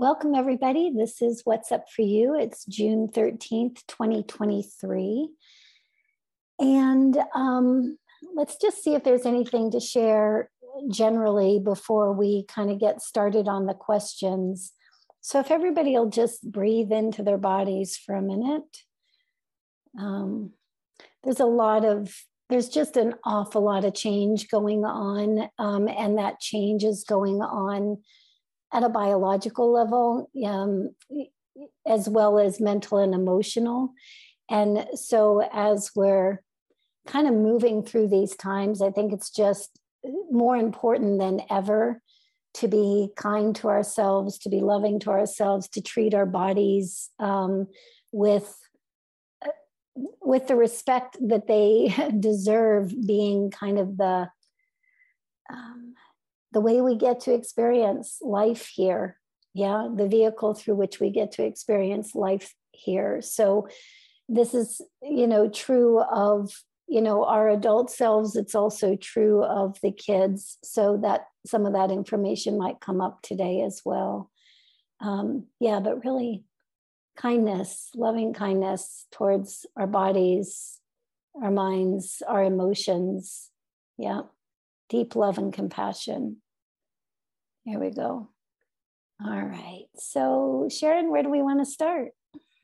welcome everybody. This is What's Up for You. It's June 13th, 2023. And um, let's just see if there's anything to share generally before we kind of get started on the questions. So, if everybody will just breathe into their bodies for a minute. Um, there's a lot of there's just an awful lot of change going on um, and that change is going on at a biological level um, as well as mental and emotional. And so as we're kind of moving through these times i think it's just more important than ever to be kind to ourselves to be loving to ourselves to treat our bodies um, with with the respect that they deserve being kind of the um, the way we get to experience life here. Yeah the vehicle through which we get to experience life here. So this is you know true of you know our adult selves. It's also true of the kids. So that some of that information might come up today as well. Um, yeah but really kindness, loving kindness towards our bodies, our minds, our emotions. Yeah. Deep love and compassion. Here we go. All right. So, Sharon, where do we want to start?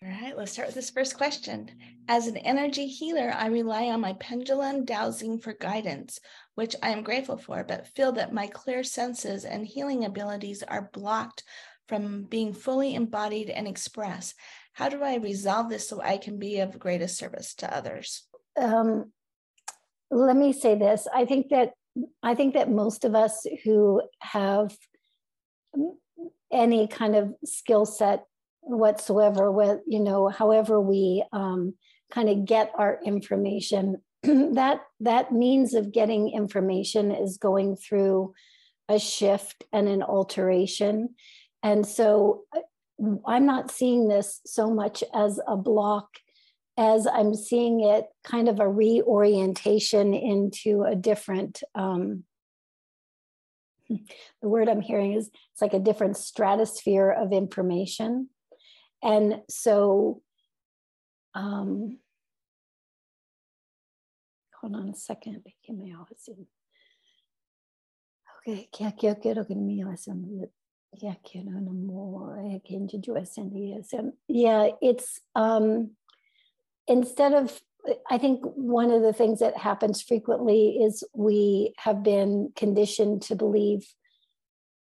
All right, let's start with this first question. As an energy healer, I rely on my pendulum dowsing for guidance, which I am grateful for, but feel that my clear senses and healing abilities are blocked from being fully embodied and expressed. How do I resolve this so I can be of greatest service to others? Um, let me say this. I think that I think that most of us who have any kind of skill set whatsoever, with you know, however we um, kind of get our information, that that means of getting information is going through a shift and an alteration. And so uh, I'm not seeing this so much as a block as I'm seeing it kind of a reorientation into a different, um, the word I'm hearing is it's like a different stratosphere of information. And so, um, hold on a second. Okay, yeah, it's um, instead of I think one of the things that happens frequently is we have been conditioned to believe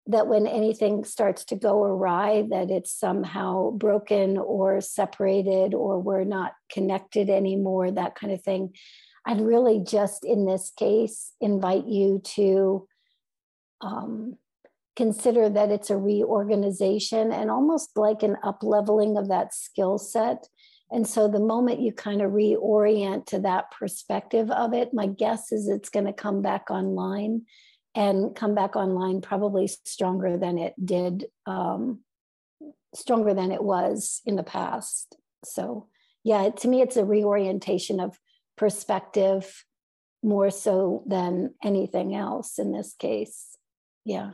that when anything starts to go awry, that it's somehow broken or separated or we're not connected anymore, that kind of thing. I'd really just in this case invite you to um, consider that it's a reorganization and almost like an upleveling of that skill set. And so the moment you kind of reorient to that perspective of it, my guess is it's going to come back online and come back online probably stronger than it did, um, stronger than it was in the past. So, yeah, to me, it's a reorientation of perspective more so than anything else in this case. Yeah.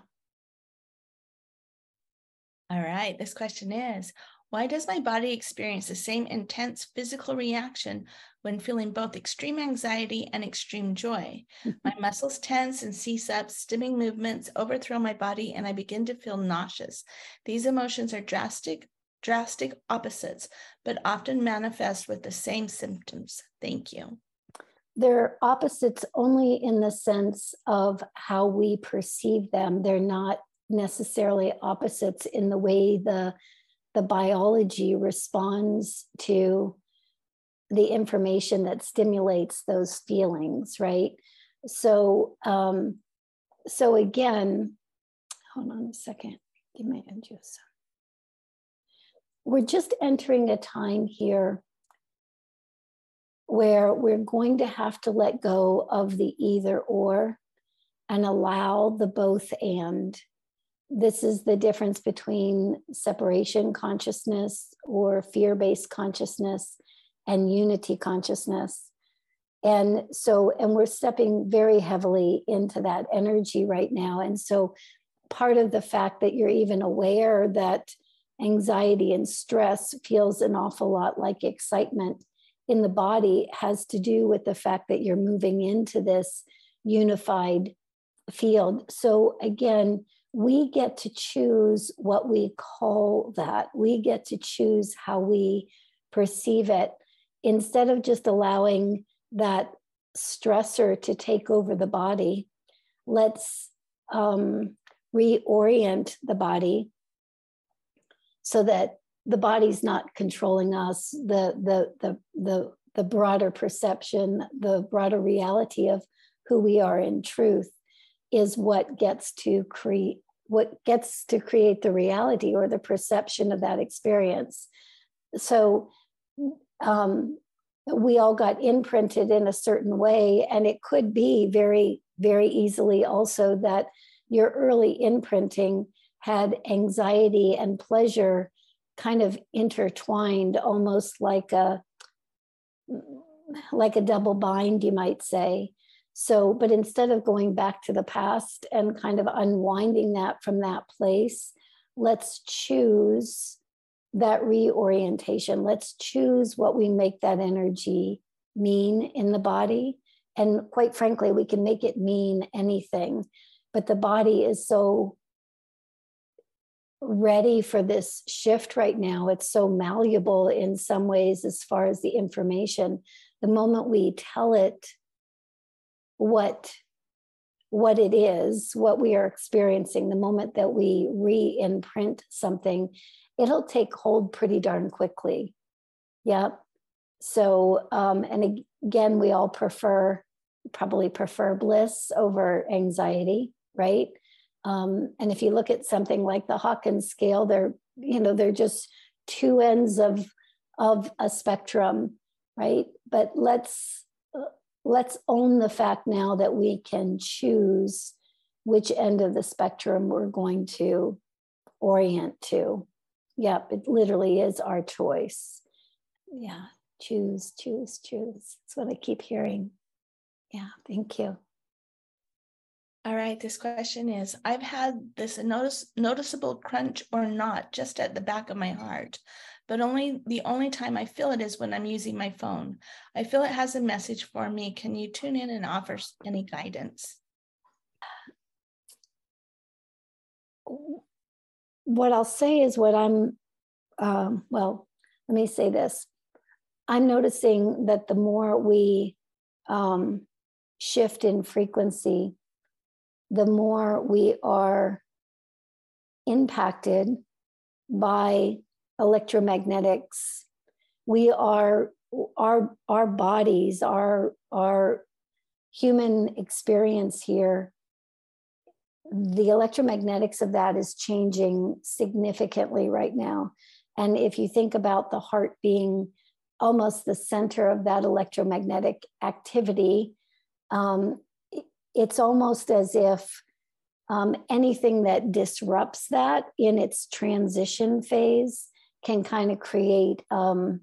All right. This question is Why does my body experience the same intense physical reaction when feeling both extreme anxiety and extreme joy? my muscles tense and seize up, stimming movements overthrow my body, and I begin to feel nauseous. These emotions are drastic, drastic opposites, but often manifest with the same symptoms. Thank you. They're opposites only in the sense of how we perceive them. They're not necessarily opposites in the way the the biology responds to the information that stimulates those feelings right? So um so again hold on a second. Give me a juice. We're just entering a time here where we're going to have to let go of the either or and allow the both and this is the difference between separation consciousness or fear based consciousness and unity consciousness. And so, and we're stepping very heavily into that energy right now. And so, part of the fact that you're even aware that anxiety and stress feels an awful lot like excitement in the body has to do with the fact that you're moving into this unified field. So, again, we get to choose what we call that. We get to choose how we perceive it instead of just allowing that stressor to take over the body. Let's um, reorient the body so that the body's not controlling us the the the the, the broader perception the broader reality of who we are in truth is what gets to create what gets to create the reality or the perception of that experience. So um, we all got imprinted in a certain way and it could be very very easily also that your early imprinting had anxiety and pleasure kind of intertwined almost like a like a double bind you might say so but instead of going back to the past and kind of unwinding that from that place let's choose that reorientation let's choose what we make that energy mean in the body and quite frankly we can make it mean anything but the body is so ready for this shift right now. It's so malleable in some ways as far as the information. The moment we tell it what what it is, what we are experiencing, the moment that we re-imprint something, it'll take hold pretty darn quickly. Yep. So, um, and again, we all prefer, probably prefer bliss over anxiety, right? Um, and if you look at something like the Hawkins scale, they're you know they're just two ends of of a spectrum, right? But let's let's own the fact now that we can choose which end of the spectrum we're going to orient to. Yep, it literally is our choice. Yeah, choose, choose, choose. That's what I keep hearing. Yeah, thank you. All right, this question is I've had this notice, noticeable crunch or knot just at the back of my heart, but only the only time I feel it is when I'm using my phone. I feel it has a message for me. Can you tune in and offer any guidance? What I'll say is what I'm, um, well, let me say this. I'm noticing that the more we um, shift in frequency, the more we are impacted by electromagnetics. We are our our bodies our our human experience here the electromagnetics of that is changing significantly right now. And if you think about the heart being almost the center of that electromagnetic activity um, it's almost as if um, anything that disrupts that in its transition phase can kind of create, um,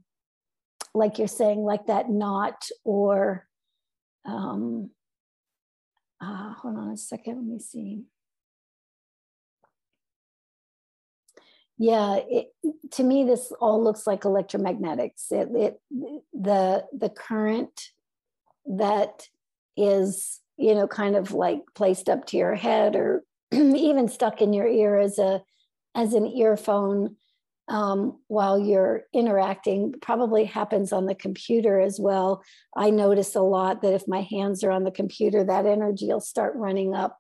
like you're saying, like that knot or, um, uh, hold on a second, let me see. Yeah, it, to me, this all looks like electromagnetics. It, it, the the current that is you know, kind of like placed up to your head or even stuck in your ear as a as an earphone um, while you're interacting probably happens on the computer as well. I notice a lot that if my hands are on the computer, that energy will start running up,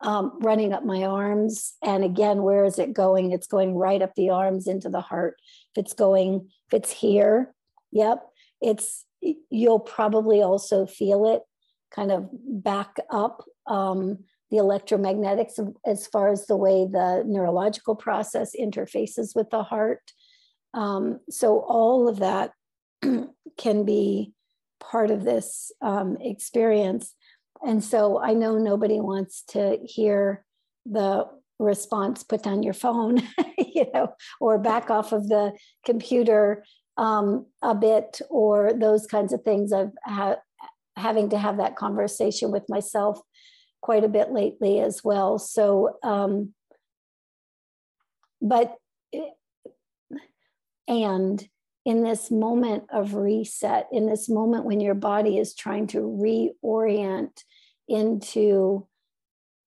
um, running up my arms. And again, where is it going? It's going right up the arms into the heart. If it's going, if it's here, yep, it's you'll probably also feel it kind of back up um, the electromagnetics as far as the way the neurological process interfaces with the heart. Um, so all of that can be part of this um, experience. And so I know nobody wants to hear the response put on your phone, you know, or back off of the computer um, a bit, or those kinds of things. I've had having to have that conversation with myself quite a bit lately as well. So um, but and in this moment of reset, in this moment when your body is trying to reorient into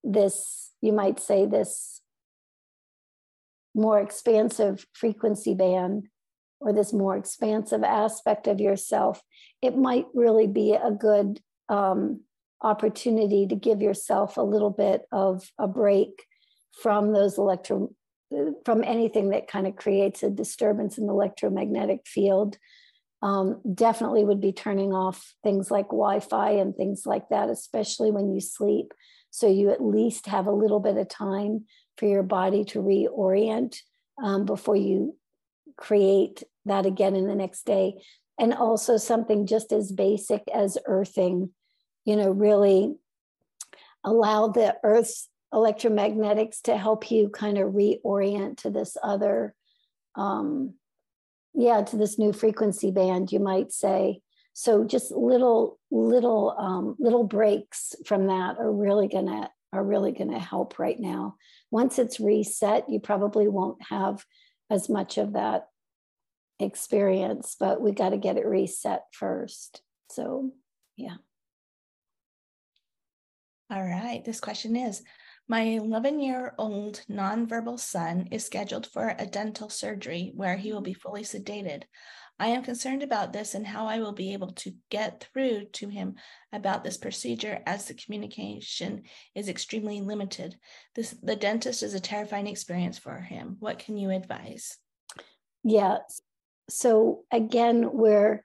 this, you might say, this more expansive frequency band or this more expansive aspect of yourself, it might really be a good um, opportunity to give yourself a little bit of a break from those electro from anything that kind of creates a disturbance in the electromagnetic field. Um, definitely would be turning off things like Wi Fi and things like that, especially when you sleep. So you at least have a little bit of time for your body to reorient um, before you create that again in the next day. And also something just as basic as earthing, you know, really allow the earth's electromagnetics to help you kind of reorient to this other um yeah to this new frequency band you might say. So just little little um little breaks from that are really gonna are really gonna help right now. Once it's reset you probably won't have as much of that experience but we got to get it reset first. So yeah all right this question is my 11 year old nonverbal son is scheduled for a dental surgery where he will be mm. fully sedated. I am concerned about this and how I will be able to get through to him about this procedure as the communication is extremely limited. This the dentist is a terrifying experience for him. What can you advise? Yeah. So again, we're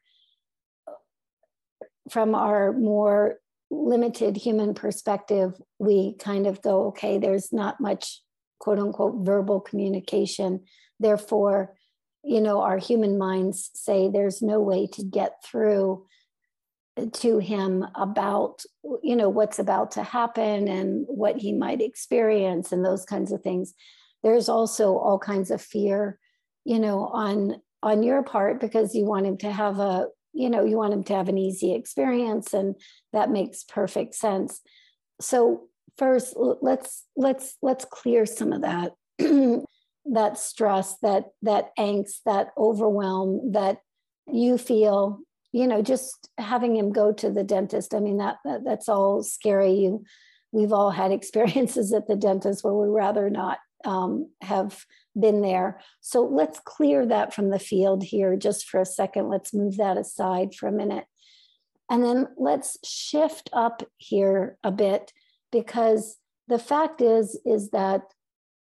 from our more limited human perspective, we kind of go, okay, there's not much quote unquote verbal communication. Therefore, you know, our human minds say there's no way to get through to him about, you know, what's about to happen and what he might experience and those kinds of things. There's also all kinds of fear, you know, on on your part because you want him to have a you know you want them to have an easy experience and that makes perfect sense. So first let's let's let's clear some of that that stress that that angst that overwhelm that you feel you know just having him go to the dentist. I mean that, that that's all scary. You we've all had experiences at the dentist where we rather not um, have been there. So let's clear that from the field here just for a second. Let's move that aside for a minute. And then let's shift up here a bit because the fact is is that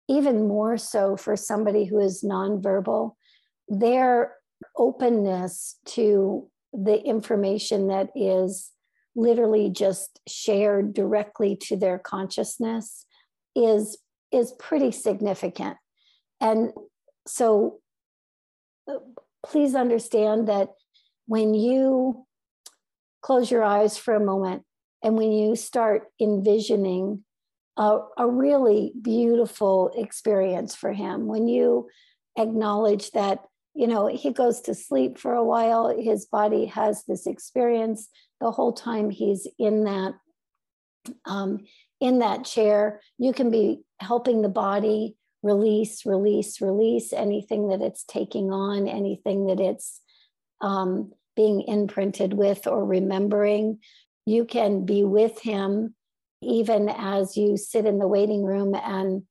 even more so for somebody who is nonverbal, their openness to the information that is literally just shared directly to their consciousness is is pretty significant. And so uh, please understand that when you close your eyes for a moment and when you start envisioning a, a really beautiful experience for him, when you acknowledge that you know he goes to sleep for a while his body has this experience the whole time he's in that um, in that chair you can be helping the body release, release, release anything that it's taking on, anything that it's um, being imprinted with or remembering. You can be with him even as you sit in the waiting room and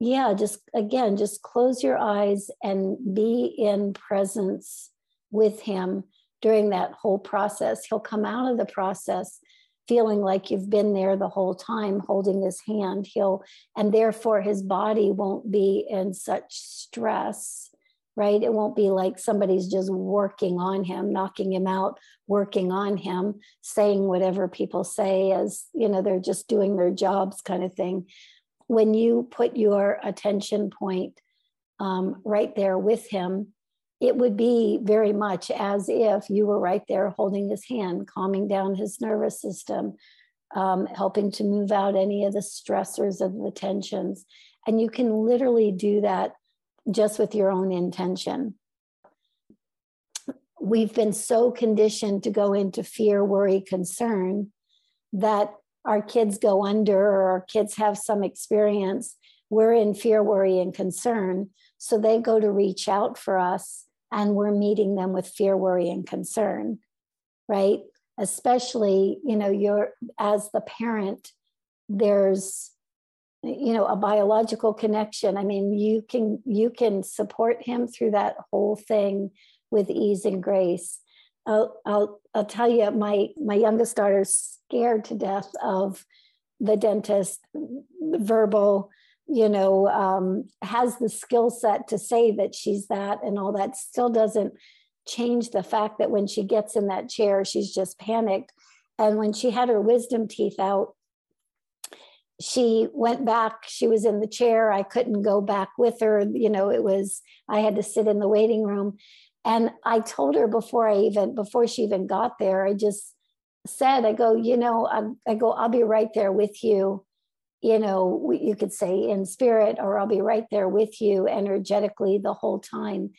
yeah, just again, just close your eyes and be in presence with him during that whole process. He'll come out of the process feeling like you've been there the whole time holding his hand. He'll and therefore his body won't be in such stress right? It won't be like somebody's just working on him knocking him out working on him saying whatever people say as you know they're just doing their jobs kind of thing. When you put your attention point um, right there with him it would be very much as if you were right there holding his hand, calming down his nervous system, um, helping to move out any of the stressors of the tensions. And you can literally do that just with your own intention. We've been so conditioned to go into fear, worry, concern that our kids go under or our kids have some experience we're in fear, worry, and concern. So they go to reach out for us, and we're meeting them with fear, worry, and concern, right? Especially, you know, you're as the parent, there's you know a biological connection i mean you can you can support him through that whole thing with ease and grace I'll, I'll, I'll tell you, my, my youngest daughter's scared to death of the dentist, verbal, you know, um, has the skill set to say that she's that and all that still doesn't change the fact that when she gets in that chair, she's just panicked. And when she had her wisdom teeth out, she went back she was in the chair i couldn't go back with her you know it was i had to sit in the waiting room and I told her before I even, before she even got there, I just said, I go, you know, I, I go, I'll be right there with you. You know, you could say in spirit, or I'll be right there with you energetically the whole time.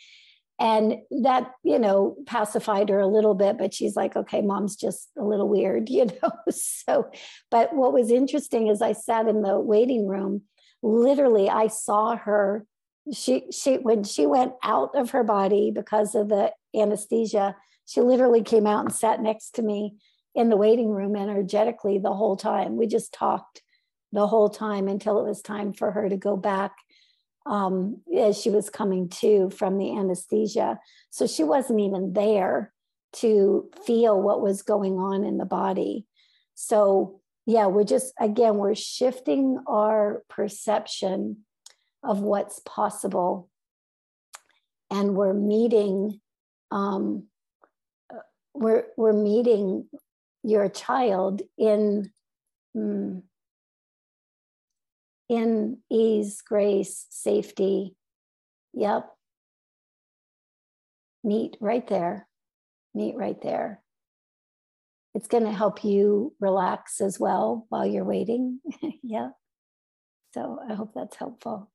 And that, you know, pacified her a little bit, but she's like, okay, mom's just a little weird, you know? so, but what was interesting is I sat in the waiting room, literally, I saw her she she when she went out of her body because of the anesthesia she literally came out and sat next to me in the waiting room energetically the whole time we just talked the whole time until it was time for her to go back um, as she was coming to from the anesthesia so she wasn't even there to feel what was going on in the body so yeah we're just again we're shifting our perception of what's possible. And we're meeting, um, we're, we're meeting your child in, mm, in ease, grace, safety. Yep. Meet right there. Meet right there. It's going to help you relax as well while you're waiting. yeah. So I hope that's helpful.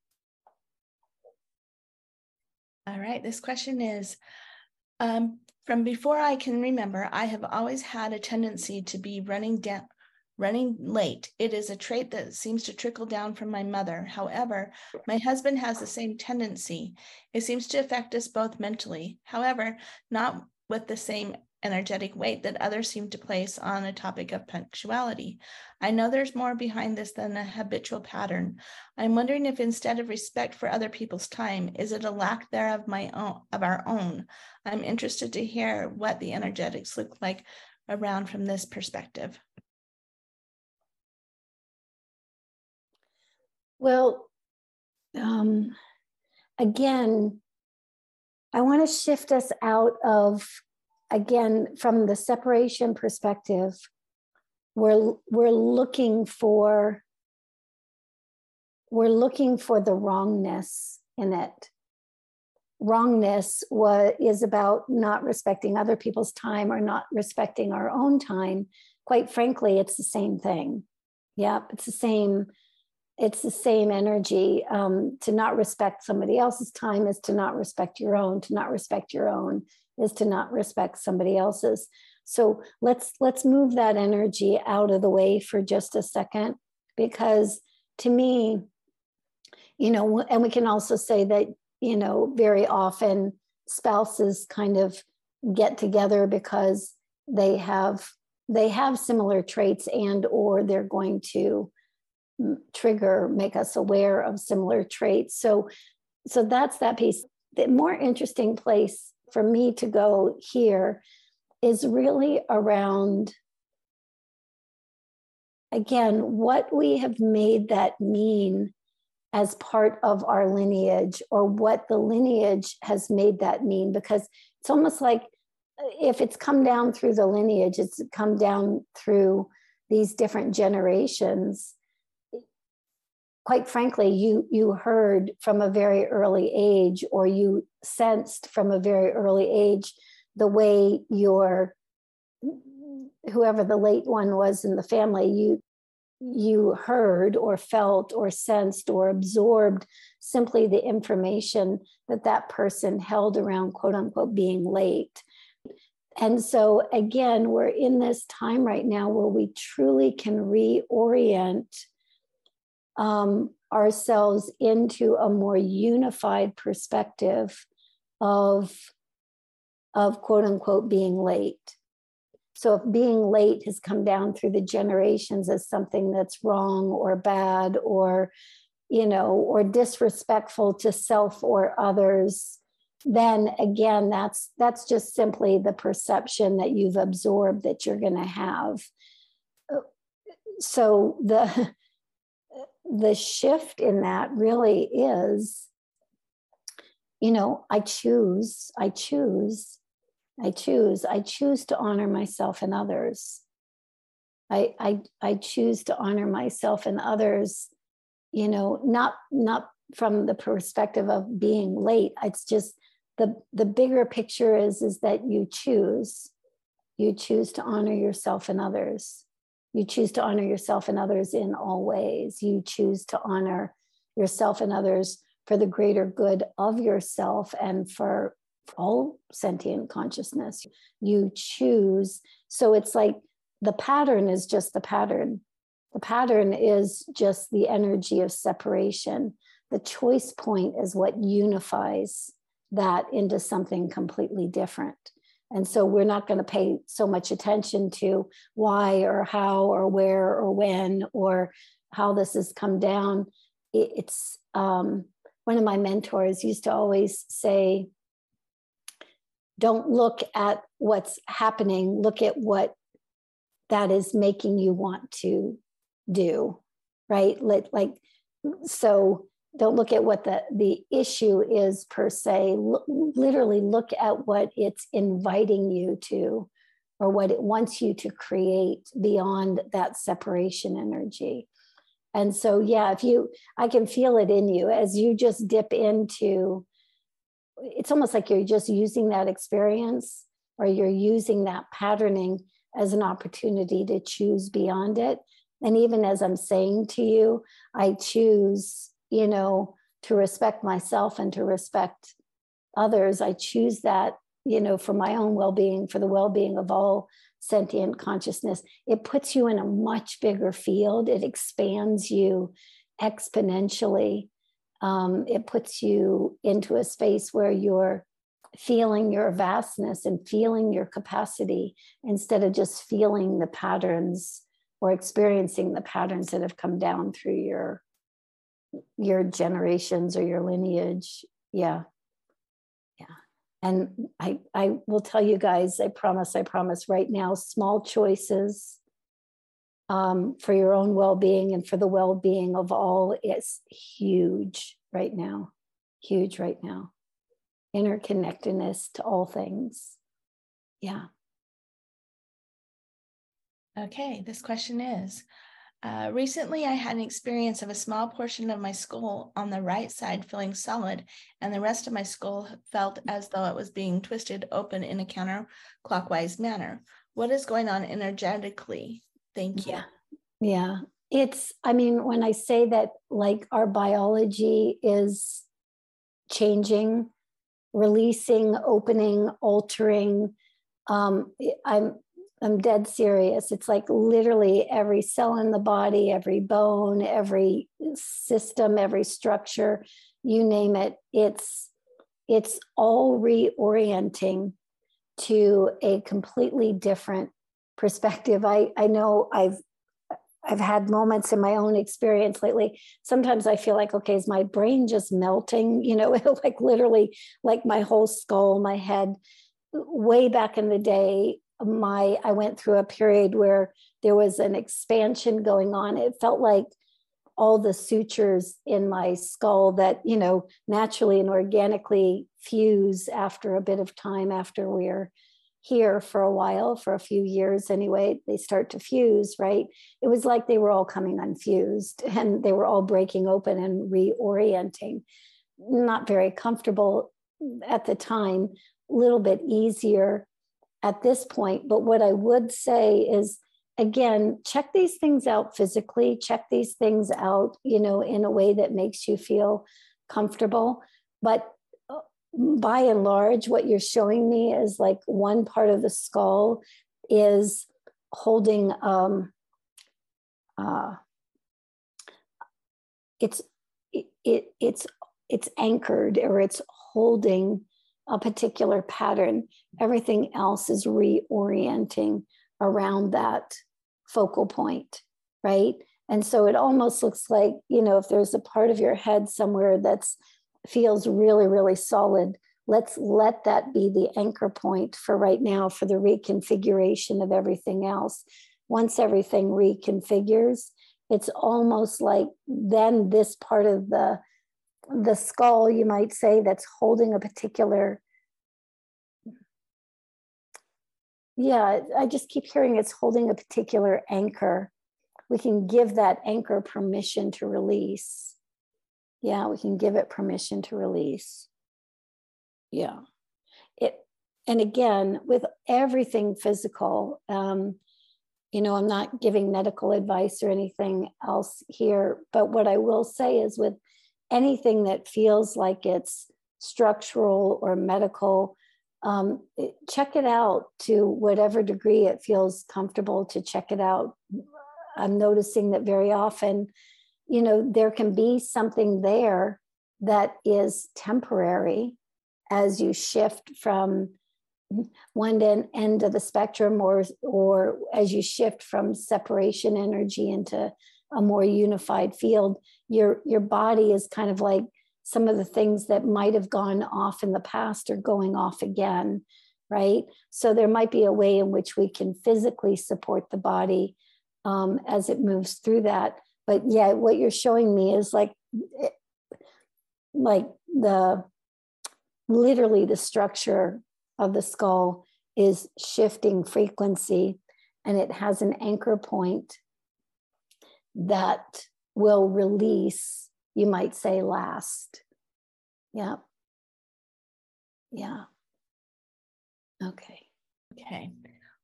All right. This question is um, from before I can remember, I have always had a tendency to be running down. Running late. It is a trait that seems to trickle down from my mother. However, my husband has the same tendency. It seems to affect us both mentally. However, not with the same energetic weight that others seem to place on a topic of punctuality. I know there's more behind this than a habitual pattern. I'm wondering if instead of respect for other people's time, is it a lack thereof my own of our own? I'm interested to hear what the energetics look like around from this perspective. Well, um, again, I want to shift us out of again, from the separation perspective, we're we're looking for we're looking for the wrongness in it. Wrongness was, is about not respecting other people's time or not respecting our own time. Quite frankly, it's the same thing. Yep, it's the same. It's the same energy. Um, to not respect somebody else's time is to not respect your own. To not respect your own is to not respect somebody else's so let's let's move that energy out of the way for just a second because to me you know and we can also say that you know very often spouses kind of get together because they have they have similar traits and or they're going to trigger make us aware of similar traits. So so that's that piece. The more interesting place for me to go here is really around again what we have made that mean as part of our lineage or what the lineage has made that mean because it's almost like uh, if it's come down through the lineage it's come down through these different generations quite frankly you you heard from a very early age or you sensed from a very early age the way your whoever the late one was in the family you you heard or felt or sensed or absorbed simply the information that that person held around quote unquote being late. And so again we're in this time right now where we truly can reorient um, ourselves into a more unified perspective of of quote unquote being late. So if being late has come down through the generations as something that's wrong or bad or you know or disrespectful to self or others then again that's that's just simply the perception that you've absorbed that you're going to have. So the the shift in that really is you know i choose i choose i choose i choose to honor myself and others. I i i choose to honor myself and others you know not not from the perspective of being late. It's just the the bigger picture is is that you choose you choose to honor yourself and others you choose to honor yourself and others in all ways. You choose to honor yourself and others for the greater good of yourself and for all sentient consciousness. You choose. So it's like the pattern is just the pattern. The pattern is just the energy of separation. The choice point is what unifies that into something completely different. And so we're not going to pay so much attention to why or how or where or when or how this has come down. It's um, one of my mentors used to always say, don't look at what's happening, look at what that is making you want to do, right? Like, so don't look at what the, the issue is per se. L- literally look at what it's inviting you to or what it wants you to create beyond that separation energy. And so, yeah, if you, I can feel it in you as you just dip into, it's almost like you're just using that experience or you're using that patterning as an opportunity to choose beyond it. And even as I'm saying to you, I choose you know, to respect myself and to respect others. I choose that, you know, for my own well being, for the well being of all sentient consciousness. It puts you in a much bigger field, it expands you exponentially. Um, it puts you into a space where you're feeling your vastness and feeling your capacity instead of just feeling the patterns or experiencing the patterns that have come down through your your generations or your lineage. Yeah. Yeah. And I I will tell you guys, I promise, I promise right now, small choices um, for your own well-being and for the well-being of all is huge right now. Huge right now. Interconnectedness to all things. Yeah. Okay, this question is uh, recently, I had an experience of a small portion of my skull on the right side feeling solid, and the rest of my skull felt as though it was being twisted open in a counterclockwise manner. What is going on energetically? Thank you. Yeah. Yeah. It's, I mean, when I say that, like, our biology is changing, releasing, opening, altering, um, I'm I'm dead serious. It's like literally every cell in the body, every bone, every system, every structure, you name it. It's it's all reorienting to a completely different perspective. I I know I've I've had moments in my own experience lately. Sometimes I feel like, okay, is my brain just melting? You know, like literally, like my whole skull, my head. Way back in the day, my I went through a period where there was an expansion going on. It felt like all the sutures in my skull that you know naturally and organically fuse after a bit of time after we're here for a while for a few years anyway they start to fuse right it was like they were all coming unfused and they were all breaking open and reorienting not very comfortable at the time a little bit easier at this point. But what I would say is, again, check these things out physically, check these things out, you know, in a way that makes you feel comfortable. But uh, by and large, what you're showing me is like one part of the skull is holding um, uh, it's it, it it's it's anchored or it's holding a particular pattern. Everything else is reorienting around that focal point right? And so it almost looks like you know if there's a part of your head somewhere that's feels really really solid let's let that be the anchor point for right now for the reconfiguration of everything else. Once everything reconfigures it's almost like then this part of the the skull you might say that's holding a particular yeah i just keep hearing it's holding a particular anchor. We can give that anchor permission to release. Yeah we can give it permission to release. Yeah. It and again with everything physical um you know i'm not giving medical advice or anything else here but what i will say is with anything that feels like it's structural or medical um, check it out to whatever degree it feels comfortable to check it out. I'm noticing that very often you know there can be something there that is temporary as you shift from one end of the spectrum or or as you shift from separation energy into a more unified field your your body is kind of like some of the things that might have gone off in the past are going off again right? So there might be a way in which we can physically support the body um, as it moves through that. But yeah what you're showing me is like like the literally the structure of the skull is shifting frequency and it has an anchor point that will release, you might say, last. Yeah. Yeah. Okay. Okay.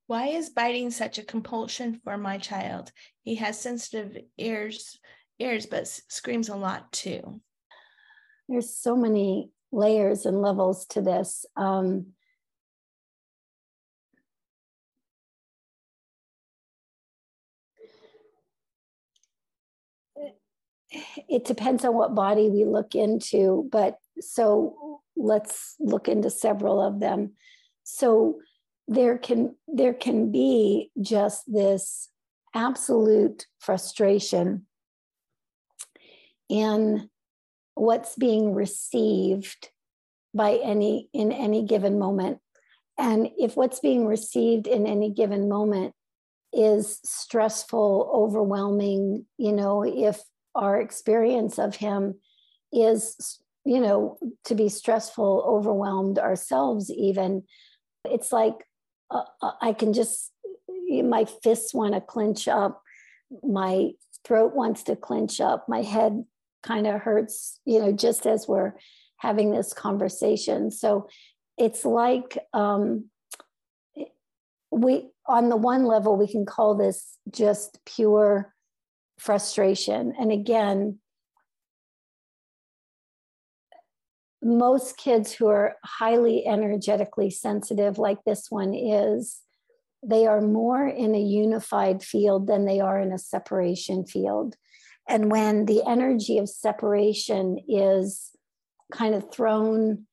Why is biting such a compulsion for my child? He has sensitive ears, ears, but screams a lot too. There's so many layers and levels to this. Um, it depends on what body we look into, but so let's look into several of them. So there can there can be just this absolute frustration in what's being received by any in any given moment and if what's being received in any given moment is stressful overwhelming you know if our experience of him is you know to be stressful overwhelmed ourselves even. It's like uh, uh i can just my fists want to clench up my throat wants to clench up my head kind of hurts you know just as we're having this conversation. So it's like um we on the one level we can call this just pure frustration. And again, most kids who are highly energetically sensitive, like this one is, they are more in a unified field than they are in a separation field. And when the energy of separation is kind of thrown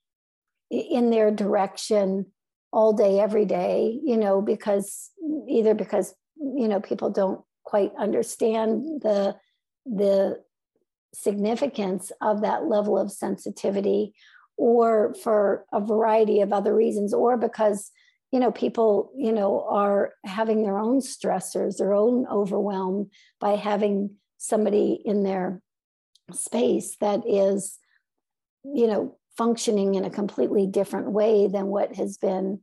in their direction all day, every day, you know, because either because, you know, people don't quite understand the the significance of that level of sensitivity or for a variety of other reasons or because you know people you know are having their own stressors their own overwhelm by having somebody in their space that is you know functioning in a completely different way than what has been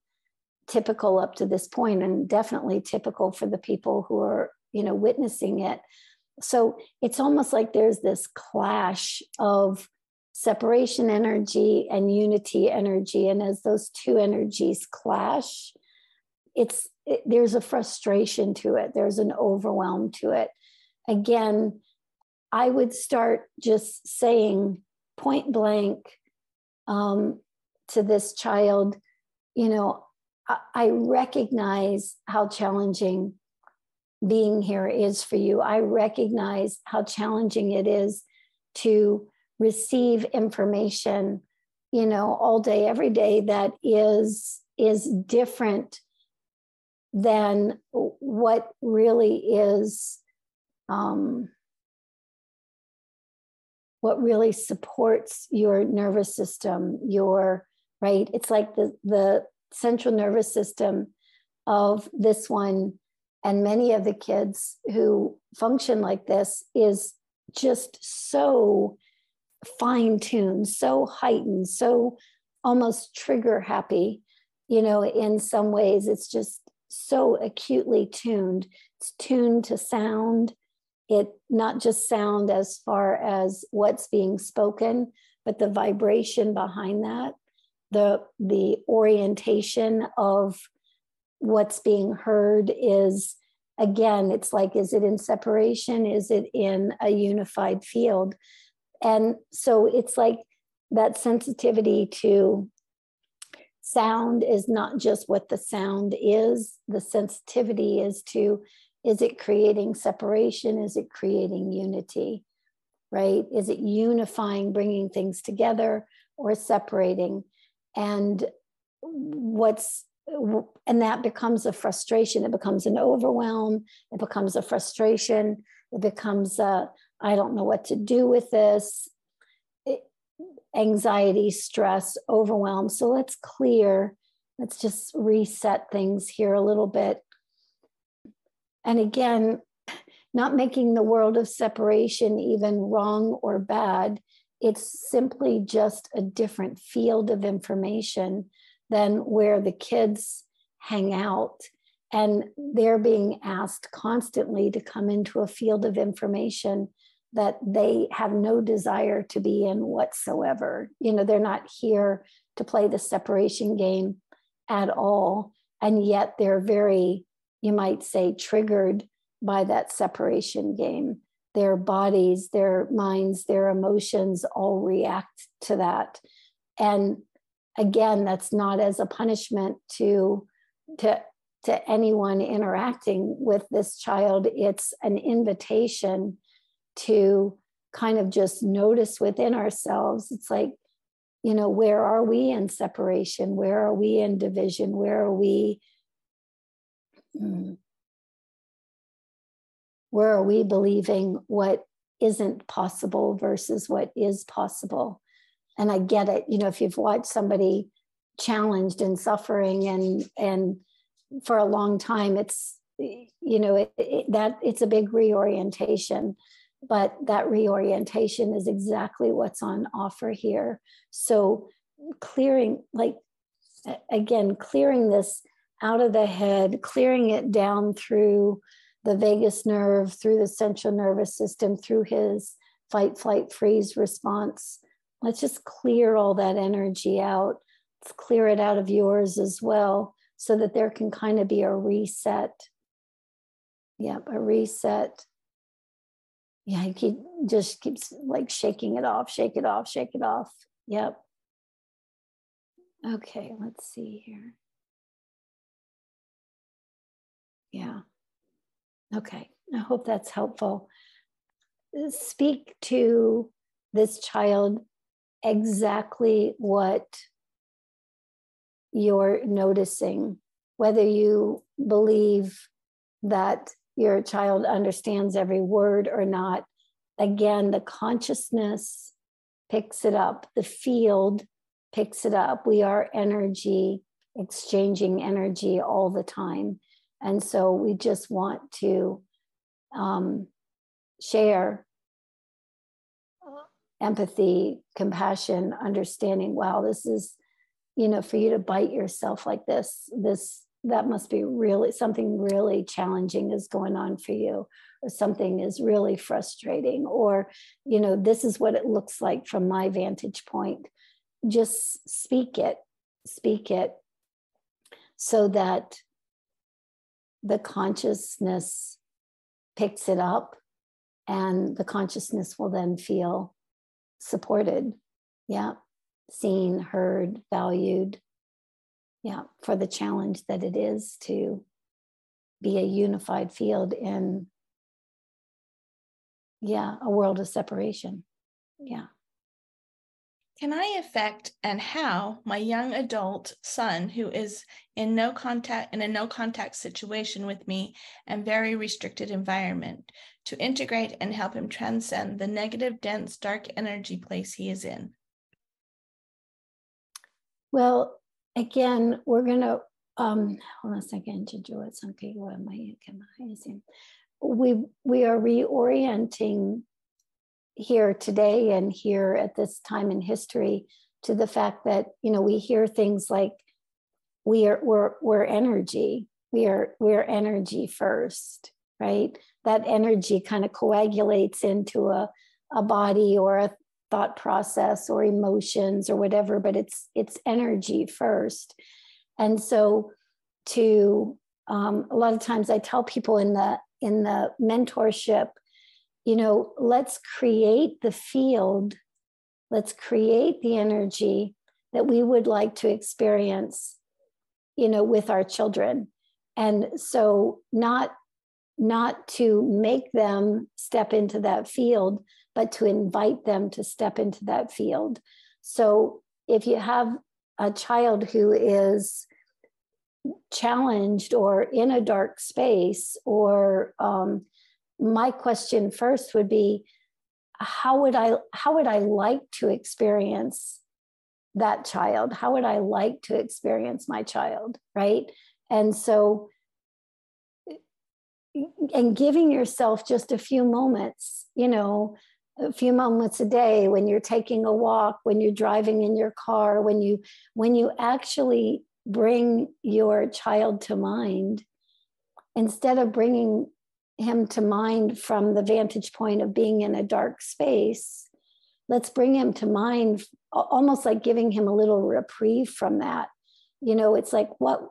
typical up to this point and definitely typical for the people who are you know witnessing it. So it's almost like there's this clash of separation energy and unity energy. And as those two energies clash it's it, there's a frustration to it. There's an overwhelm to it. Again i would start just saying point blank um, to this child you know I, I recognize how challenging being here is for you. I recognize how challenging it is to receive information you know all day every day that is is different than what really is um, what really supports your nervous system your right it's like the the central nervous system of this one and many of the kids who function like this is just so fine tuned so heightened so almost trigger happy you know in some ways it's just so acutely tuned. It's tuned to sound. It not just sound as far as what's being spoken but the vibration behind that the the orientation of what's being heard is again it's like is it in separation? Is it in a unified field? And so it's like that sensitivity to sound is not just what the sound is. The sensitivity is to is it creating separation? Is it creating unity right? Is it unifying bringing things together or separating? And what's and that becomes a frustration. It becomes an overwhelm. It becomes a frustration. It becomes a i don't know what to do with this. It, anxiety stress overwhelm. So let's clear. Let's just reset things here a little bit. And again not making the world of separation even wrong or bad. It's simply just a different field of information than where the kids hang out. And they're being asked constantly to come into a field of information that they have no desire to be in whatsoever. You know, they're not here to play the separation game at all. And yet they're very, you might say, triggered by that separation game their bodies, their minds, their emotions all react to that. And again, that's not as a punishment to, to, to anyone interacting with this child. It's an invitation to kind of just notice within ourselves. It's like, you know, where are we in separation? Where are we in division? Where are we? Hmm, where are we believing what isn't possible versus what is possible and i get it you know if you've watched somebody challenged and suffering and and for a long time it's you know it, it, that it's a big reorientation but that reorientation is exactly what's on offer here so clearing like again clearing this out of the head clearing it down through the vagus nerve, through the central nervous system, through his fight, flight, freeze response. Let's just clear all that energy out. Let's clear it out of yours as well so that there can kind of be a reset. Yep, a reset. Yeah, he keep, just keeps like shaking it off, shake it off, shake it off. Yep. Okay, let's see here. Yeah. Okay, I hope that's helpful. Speak to this child exactly what you're noticing, whether you believe that your child understands every word or not. Again, the consciousness picks it up, the field picks it up. We are energy, exchanging energy all the time. And so we just want to um, share empathy, compassion, understanding. Wow, this is, you know, for you to bite yourself like this, this, that must be really something really challenging is going on for you, or something is really frustrating, or, you know, this is what it looks like from my vantage point. Just speak it, speak it so that the consciousness picks it up and the consciousness will then feel supported. Yeah. Seen heard valued. Yeah. For the challenge that it is to be a unified field in yeah a world of separation. Yeah. Can I affect and how my young adult son, who is in no contact in a no contact situation with me and very restricted environment, to integrate and help him transcend the negative, dense, dark energy place he is in? Well, again, we're gonna um hold on a second, Jojo. It's okay. What am I? We we are reorienting here today and here at this time in history to the fact that you know we hear things like we are we're we're energy. We are we're energy first right? That energy kind of coagulates into a a body or a thought process or emotions or whatever but it's it's energy first. And so to um, a lot of times i tell people in the in the mentorship you know, let's create the field, let's create the energy that we would like to experience, you know, with our children. And so not not to make them step into that field, but to invite them to step into that field. So if you have a child who is challenged or in a dark space or um, my question first would be how would i how would i like to experience that child? How would i like to experience my child right? And so and giving yourself just a few moments you know a few moments a day when you're taking a walk when you're driving in your car when you when you actually bring your child to mind instead of bringing him to mind from the vantage point of being in a dark space, let's bring him to mind almost like giving him a little reprieve from that. You know, it's like what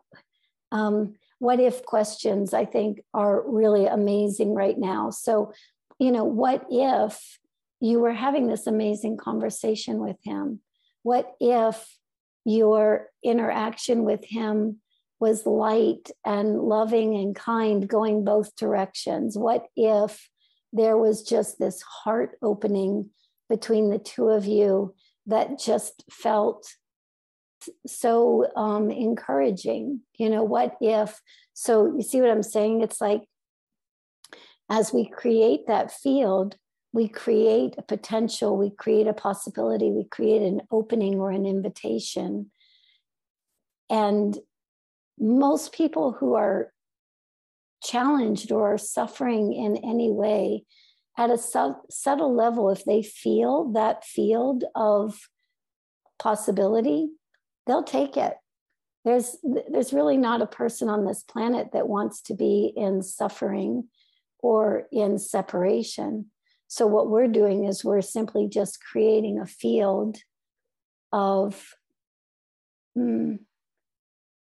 um, what if questions I think are really amazing right now. So, you know, what if you were having this amazing conversation with him? What if your interaction with him was light and loving and kind going both directions? What if there was just this heart opening between the two of you that just felt so um, encouraging? You know, what if? So, you see what I'm saying? It's like as we create that field, we create a potential, we create a possibility, we create an opening or an invitation. And most people who are challenged or suffering in any way at a sub- subtle level if they feel that field of possibility they'll take it. There's there's really not a person on this planet that wants to be in suffering or in separation. So what we're doing is we're simply just creating a field of hmm,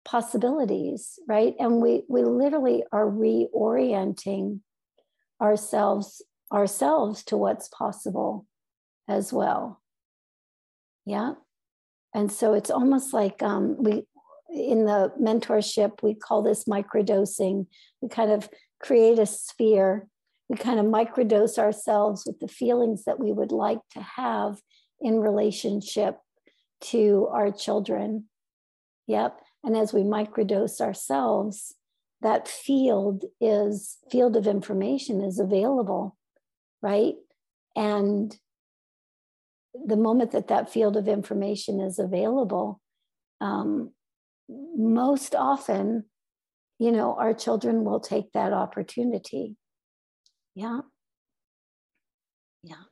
possibilities, right? And we we literally are reorienting ourselves ourselves to what's possible as well. Yeah. And so it's almost like um, we in the mentorship, we call this microdosing. We kind of create a sphere. We kind of microdose ourselves with the feelings that we would like to have in relationship to our children. Yep. And as we microdose ourselves, that field is field of information is available, right? And the moment that that field of information is available, um, most often, you know, our children will take that opportunity. Yeah. Yeah.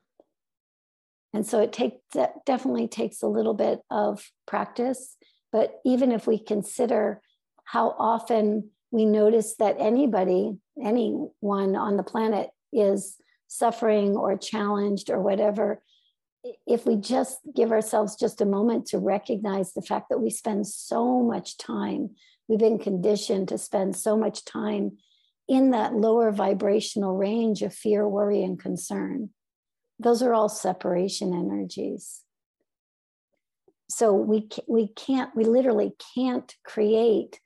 And so it takes definitely takes a little bit of practice but even if we consider how often we notice that anybody, anyone on the planet is suffering or challenged or whatever, if we just give ourselves just a moment to recognize the fact that we spend so much time, we've been conditioned to spend so much time in that lower vibrational range of fear, worry, and concern. Those are all separation energies so we we can't we literally can't create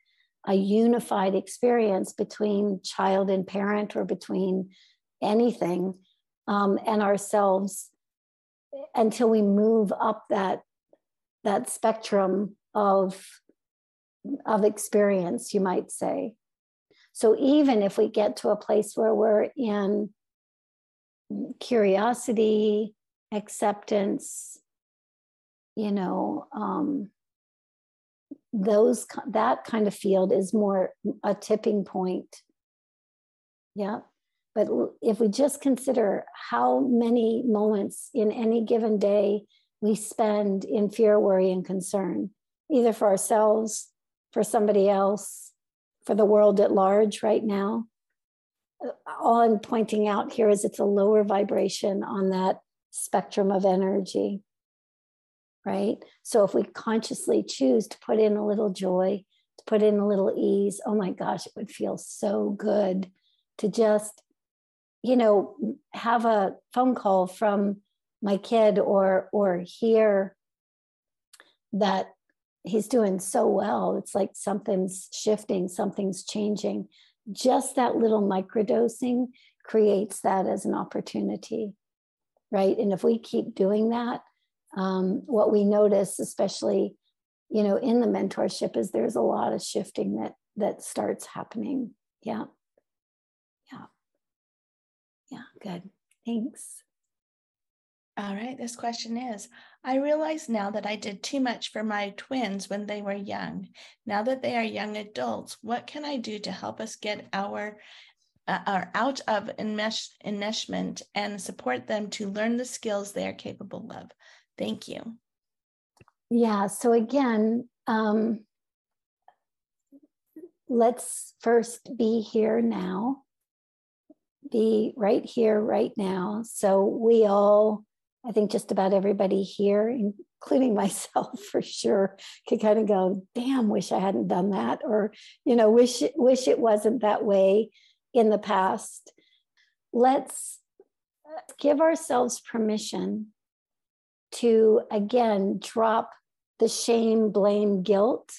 a unified experience between child and parent or between anything um, and ourselves until we move up that that spectrum of of experience you might say. So even if we get to a place where we're in curiosity acceptance you know um, those that kind of field is more a tipping point. Yeah but if we just consider how many moments in any given day we spend in fear worry and concern either for ourselves for somebody else for the world at large right now uh, all i'm pointing out here is it's a lower vibration on that spectrum of energy right? So if we consciously choose to put in a little joy, to put in a little ease, oh my gosh, it would feel so good to just, you know, have a phone call from my kid or or hear that he's doing so well. It's like something's shifting, something's changing. Just that little microdosing creates that as an opportunity, right? And if we keep doing that, um, what we notice, especially you know in the mentorship, is there's a lot of shifting that that starts happening. Yeah, yeah, yeah. Good. Thanks. All right, this question is I realize now that I did too much for my twins when they were young. Now that they are young adults, what can I do to help us get our uh, are out of enmesh, enmeshment and support them to learn the skills they are capable of. Thank you. Yeah. So again, um, let's first be here now. Be right here, right now. So we all, I think just about everybody here, including myself for sure, could kind of go, damn, wish I hadn't done that, or, you know, wish wish it wasn't that way in the past. Let's give ourselves permission to again drop the shame, blame, guilt.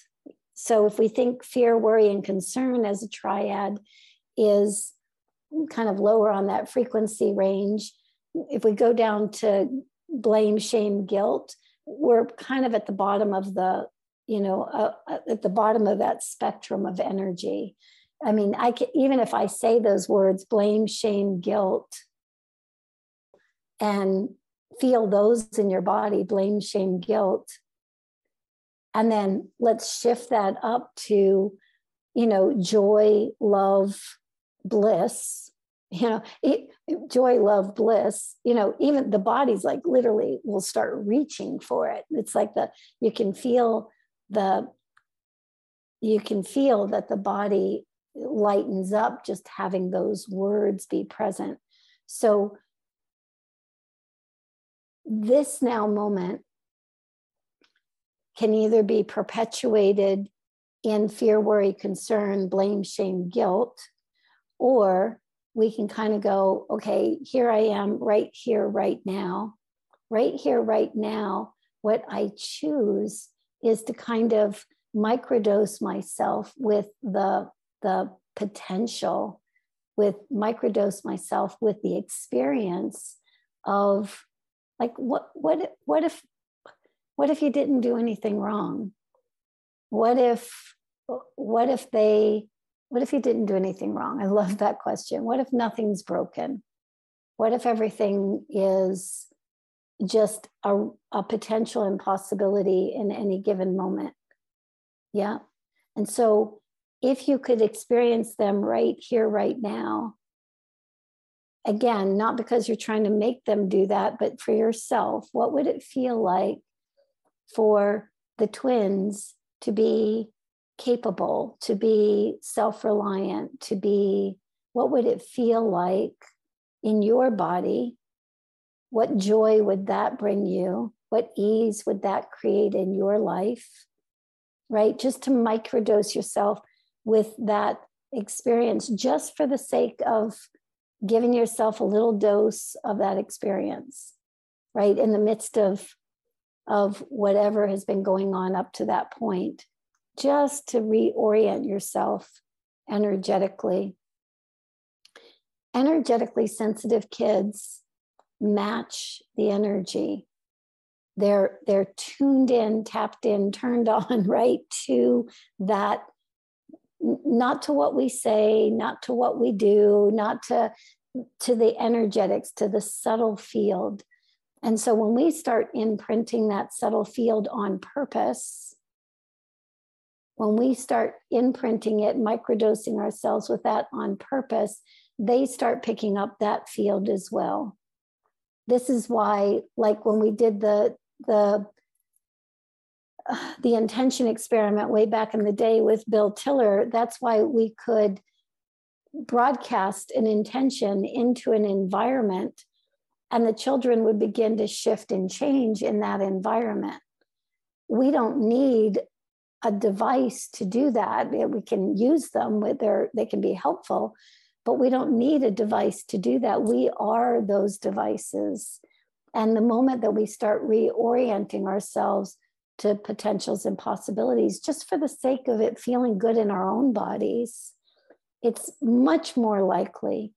So if we think fear, worry, and concern as a triad is kind of lower on that frequency range, if we go down to blame, shame, guilt, we're kind of at the bottom of the, you know, uh, uh at the bottom of that spectrum of energy. I mean, I can even if I say those words, blame, shame, guilt, and feel those in your body blame, shame, guilt. And then let's shift that up to, you know, joy, love, bliss. You know, it, joy, love, bliss. You know, even the body's like literally will start reaching for it. It's like the, you can feel the, you can feel that the body lightens up just having those words be present. So this now moment can either be perpetuated in fear, worry, concern, blame, shame, guilt, or we can kind of go, okay, here I am right here, right now. Right here, right now, what I choose is to kind of microdose myself with the, the potential, with microdose myself with the experience of like what what what if what if you didn't do anything wrong? What if what if they what if you didn't do anything wrong? I love that question. What if nothing's broken? What if everything is just a, a potential impossibility in any given moment? Yeah. And so if you could experience them right here right now again, not because you're trying to make them do that, but for yourself, what would it feel like for the twins to be capable, to be self reliant, to be what would it feel like in your body? What joy would that bring you? What ease would that create in your life? Right? Just to microdose yourself with that experience, just for the sake of giving yourself a little dose of that experience, right? In the midst of, of whatever has been going on up to that point, just to reorient yourself energetically. Energetically sensitive kids match the energy. They're they're tuned in, tapped in, turned on right to that not to what we say, not to what we do, not to to the energetics, to the subtle field. And so when we start imprinting that subtle field on purpose, when we start imprinting it, microdosing ourselves with that on purpose, they start picking up that field as well. This is why, like when we did the the the intention experiment way back in the day with Bill Tiller, that's why we could broadcast an intention into an environment and the children would begin to shift and change in that environment. We don't need a device to do that. We can use them, they can be helpful, but we don't need a device to do that. We are those devices. And the moment that we start reorienting ourselves to potentials and possibilities, just for the sake of it feeling good in our own bodies, it's much more likely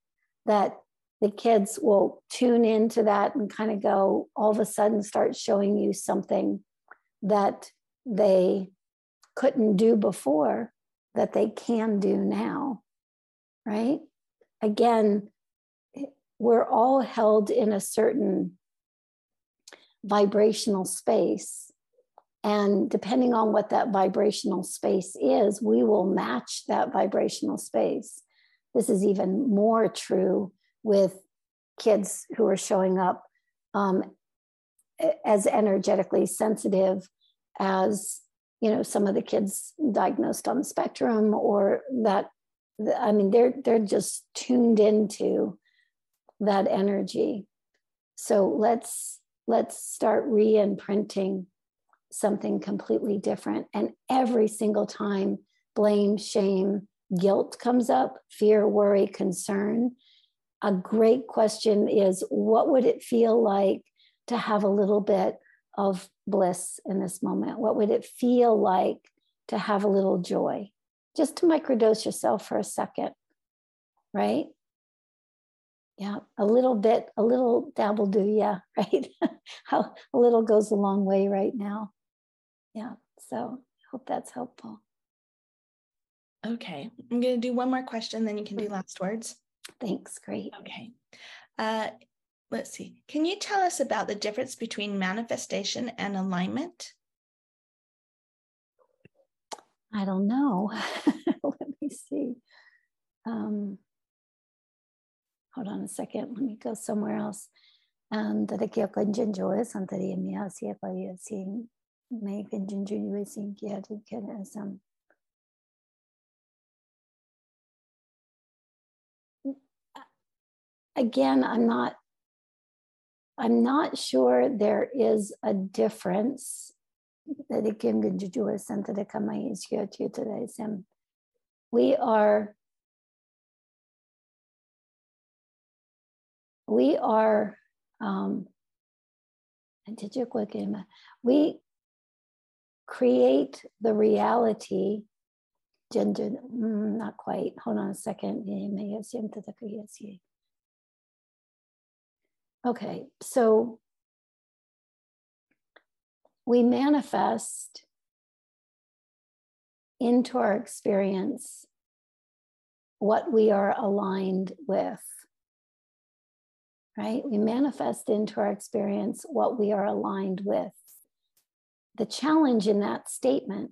that the kids will tune into that and kind of go, all of a sudden, start showing you something that they couldn't do before that they can do now, right? Again, we're all held in a certain vibrational space. And depending on what that vibrational space is, we will match that vibrational space. This is even more true with kids who are showing up um, as energetically sensitive as you know some of the kids diagnosed on the spectrum or that i mean they're they're just tuned into that energy so let's let's start re-imprinting something completely different and every single time blame shame guilt comes up fear worry concern a great question is what would it feel like to have a little bit of bliss in this moment? What would it feel like to have a little joy? Just to microdose yourself for a second, right? Yeah, a little bit, a little dabble do, yeah, right? How a little goes a long way right now. Yeah, so I hope that's helpful. Okay, I'm going to do one more question, then you can do last words. Thanks, great. Okay. Uh, let's see. Can you tell us about the difference between manifestation and alignment? I don't know. Let me see. Um, hold on a second. Let me go somewhere else. Um, that hacia para sin me con jinjo es sin que hadu que some again i'm not I'm not sure there is a difference. We are we are um, we create the reality mm, not quite hold on a second Okay, so we manifest into our experience what we are aligned with. Right? We manifest into our experience what we are aligned with. The challenge in that statement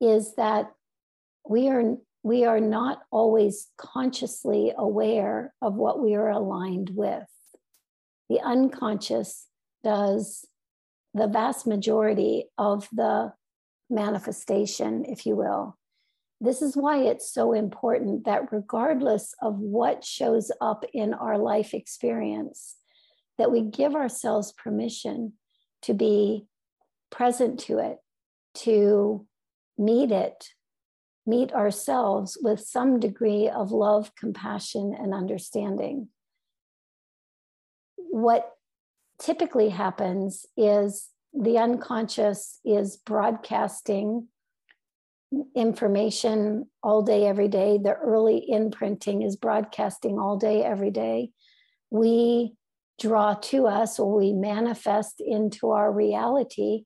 is that we are we are not always consciously aware of what we are aligned with the unconscious does the vast majority of the manifestation, if you will. This is why it's so important that regardless of what shows up in our life experience, that we give ourselves permission to be present to it, to meet it, meet ourselves with some degree of love, compassion, and understanding what typically happens is the unconscious is broadcasting information all day, every day. The early imprinting is broadcasting all day, every day. We draw to us or we manifest into our reality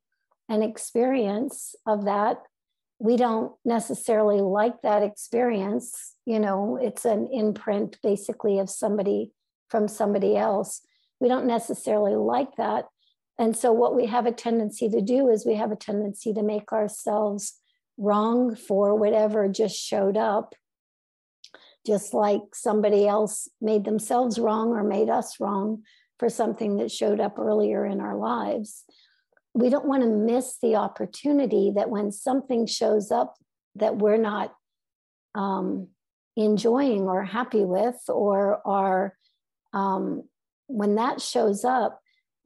an experience of that. We don't necessarily like that experience you know it's an imprint basically of somebody from somebody else. We don't necessarily like that. And so what we have a tendency to do is we have a tendency to make ourselves wrong for whatever just showed up. Just like somebody else made themselves wrong or made us wrong for something that showed up earlier in our lives. We don't want to miss the opportunity that when something shows up that we're not um, enjoying or happy with, or are um, when that shows up,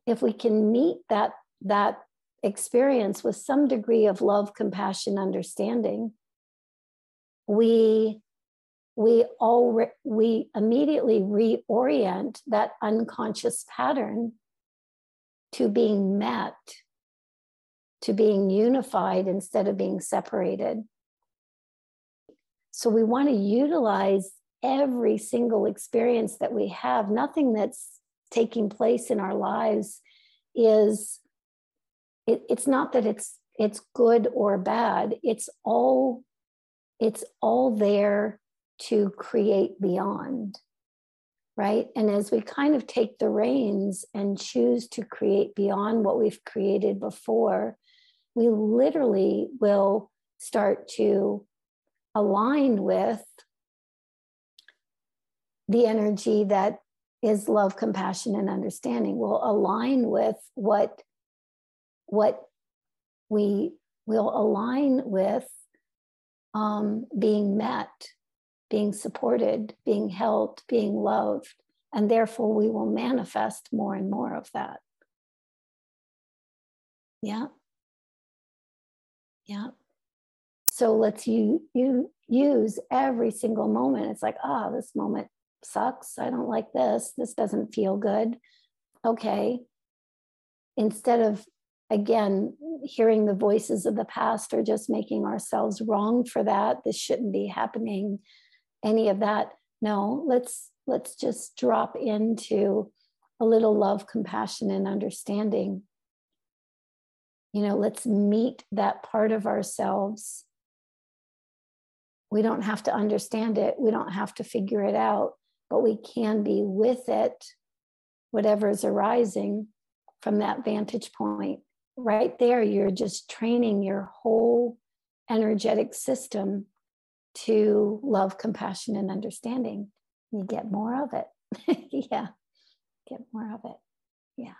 if we can meet that that experience with some degree of love, compassion, understanding, we we all we immediately reorient that unconscious pattern to being met to being unified instead of being separated. So we want to utilize every single experience that we have. Nothing that's taking place in our lives is it, it's not that it's it's good or bad. It's all it's all there to create beyond, right? And as we kind of take the reins and choose to create beyond what we've created before, we literally will start to align with the energy that is love compassion and understanding will align with what what we will align with um, being met being supported, being held, being loved. And therefore, we will manifest more and more of that. Yeah. Yeah. So let's you, you use every single moment. It's like, oh, this moment sucks. I don't like this. This doesn't feel good. Okay. Instead of again hearing the voices of the past or just making ourselves wrong for that, this shouldn't be happening any of that. No, let's let's just drop into a little love, compassion, and understanding. You know, let's meet that part of ourselves. We don't have to understand it, we don't have to figure it out, but we can be with it, whatever is arising from that vantage point. Right there, you're just training your whole energetic system to love, compassion, and understanding. You get more of it. yeah, get more of it. Yeah.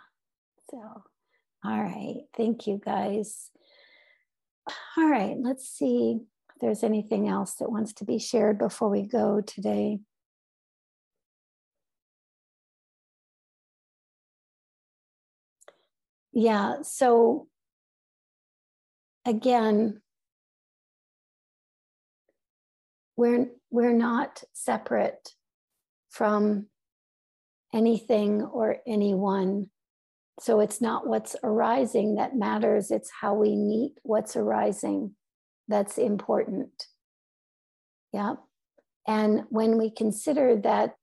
So, all right. Thank you guys. All right. Let's see if there's anything else that wants to be shared before we go today. Yeah. So, again, we're we're not separate from anything or anyone so it's not what's arising that matters it's how we meet what's arising that's important yeah and when we consider that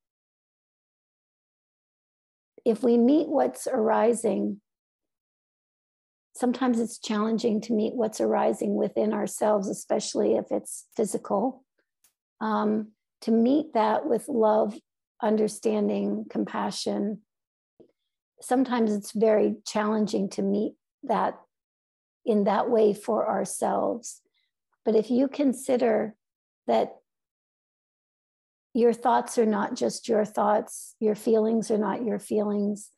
if we meet what's arising sometimes it's challenging to meet what's arising within ourselves especially if it's physical um, to meet that with love, understanding, compassion. Sometimes it's very challenging to meet that in that way for ourselves. But if you consider that your thoughts are not just your thoughts, your feelings are not your feelings,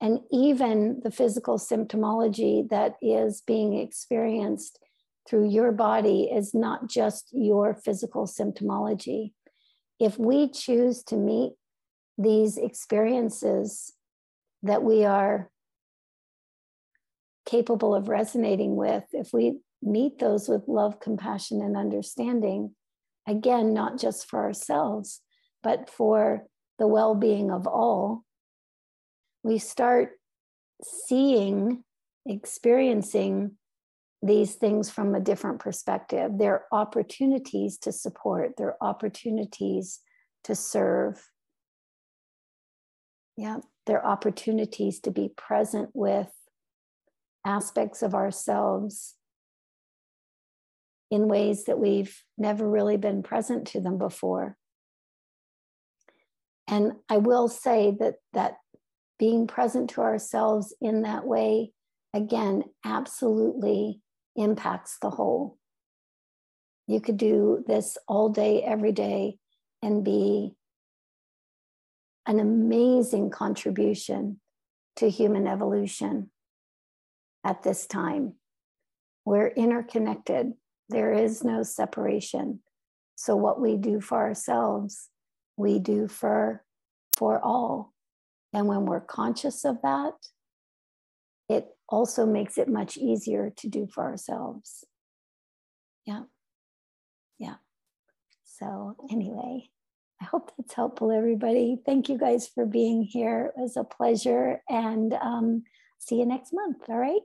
and even the physical symptomology that is being experienced through your body is not just your physical symptomology. If we choose to meet these experiences that we are capable of resonating with, if we meet those with love, compassion, and understanding, again, not just for ourselves, but for the well being of all, we start seeing, experiencing these things from a different perspective. They're opportunities to support, they're opportunities to serve. Yeah. They're opportunities to be present with aspects of ourselves in ways that we've never really been present to them before. And I will say that that being present to ourselves in that way, again, absolutely impacts the whole. You could do this all day, every day, and be an amazing contribution to human evolution at this time. We're interconnected, there is no separation. So, what we do for ourselves, we do for, for all. And when we're conscious of that, it also makes it much easier to do for ourselves. Yeah. Yeah. So, anyway, I hope that's helpful, everybody. Thank you guys for being here. It was a pleasure. And um, see you next month. All right.